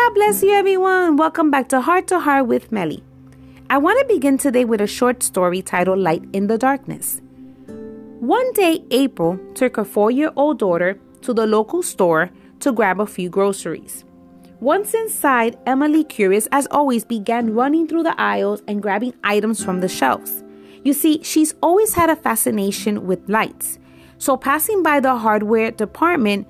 God bless you, everyone. Welcome back to Heart to Heart with Mely. I want to begin today with a short story titled Light in the Darkness. One day, April took her four year old daughter to the local store to grab a few groceries. Once inside, Emily, curious as always, began running through the aisles and grabbing items from the shelves. You see, she's always had a fascination with lights, so passing by the hardware department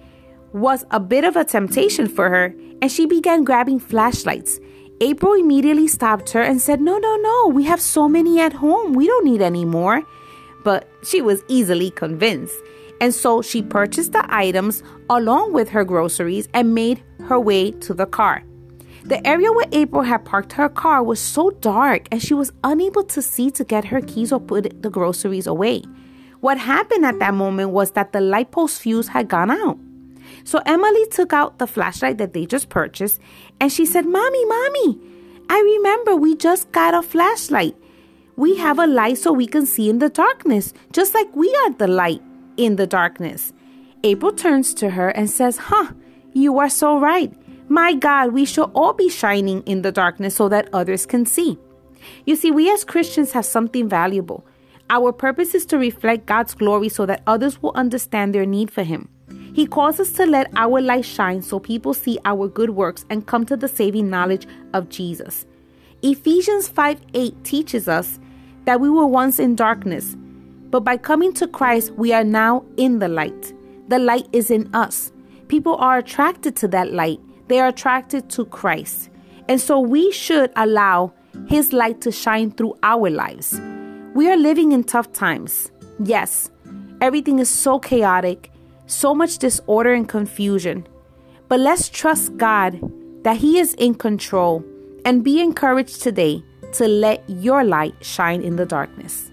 was a bit of a temptation for her, and she began grabbing flashlights. April immediately stopped her and said, No, no, no, we have so many at home, we don't need any more. But she was easily convinced, and so she purchased the items along with her groceries and made her way to the car. The area where April had parked her car was so dark and she was unable to see to get her keys or put the groceries away. What happened at that moment was that the light post fuse had gone out. So Emily took out the flashlight that they just purchased and she said, Mommy, Mommy, I remember we just got a flashlight. We have a light so we can see in the darkness, just like we are the light in the darkness. April turns to her and says, Huh, you are so right. My God, we should all be shining in the darkness so that others can see. You see, we as Christians have something valuable. Our purpose is to reflect God's glory so that others will understand their need for Him. He calls us to let our light shine so people see our good works and come to the saving knowledge of Jesus. Ephesians 5 8 teaches us that we were once in darkness, but by coming to Christ, we are now in the light. The light is in us. People are attracted to that light they are attracted to Christ. And so we should allow His light to shine through our lives. We are living in tough times. Yes, everything is so chaotic, so much disorder and confusion. But let's trust God that He is in control and be encouraged today to let your light shine in the darkness.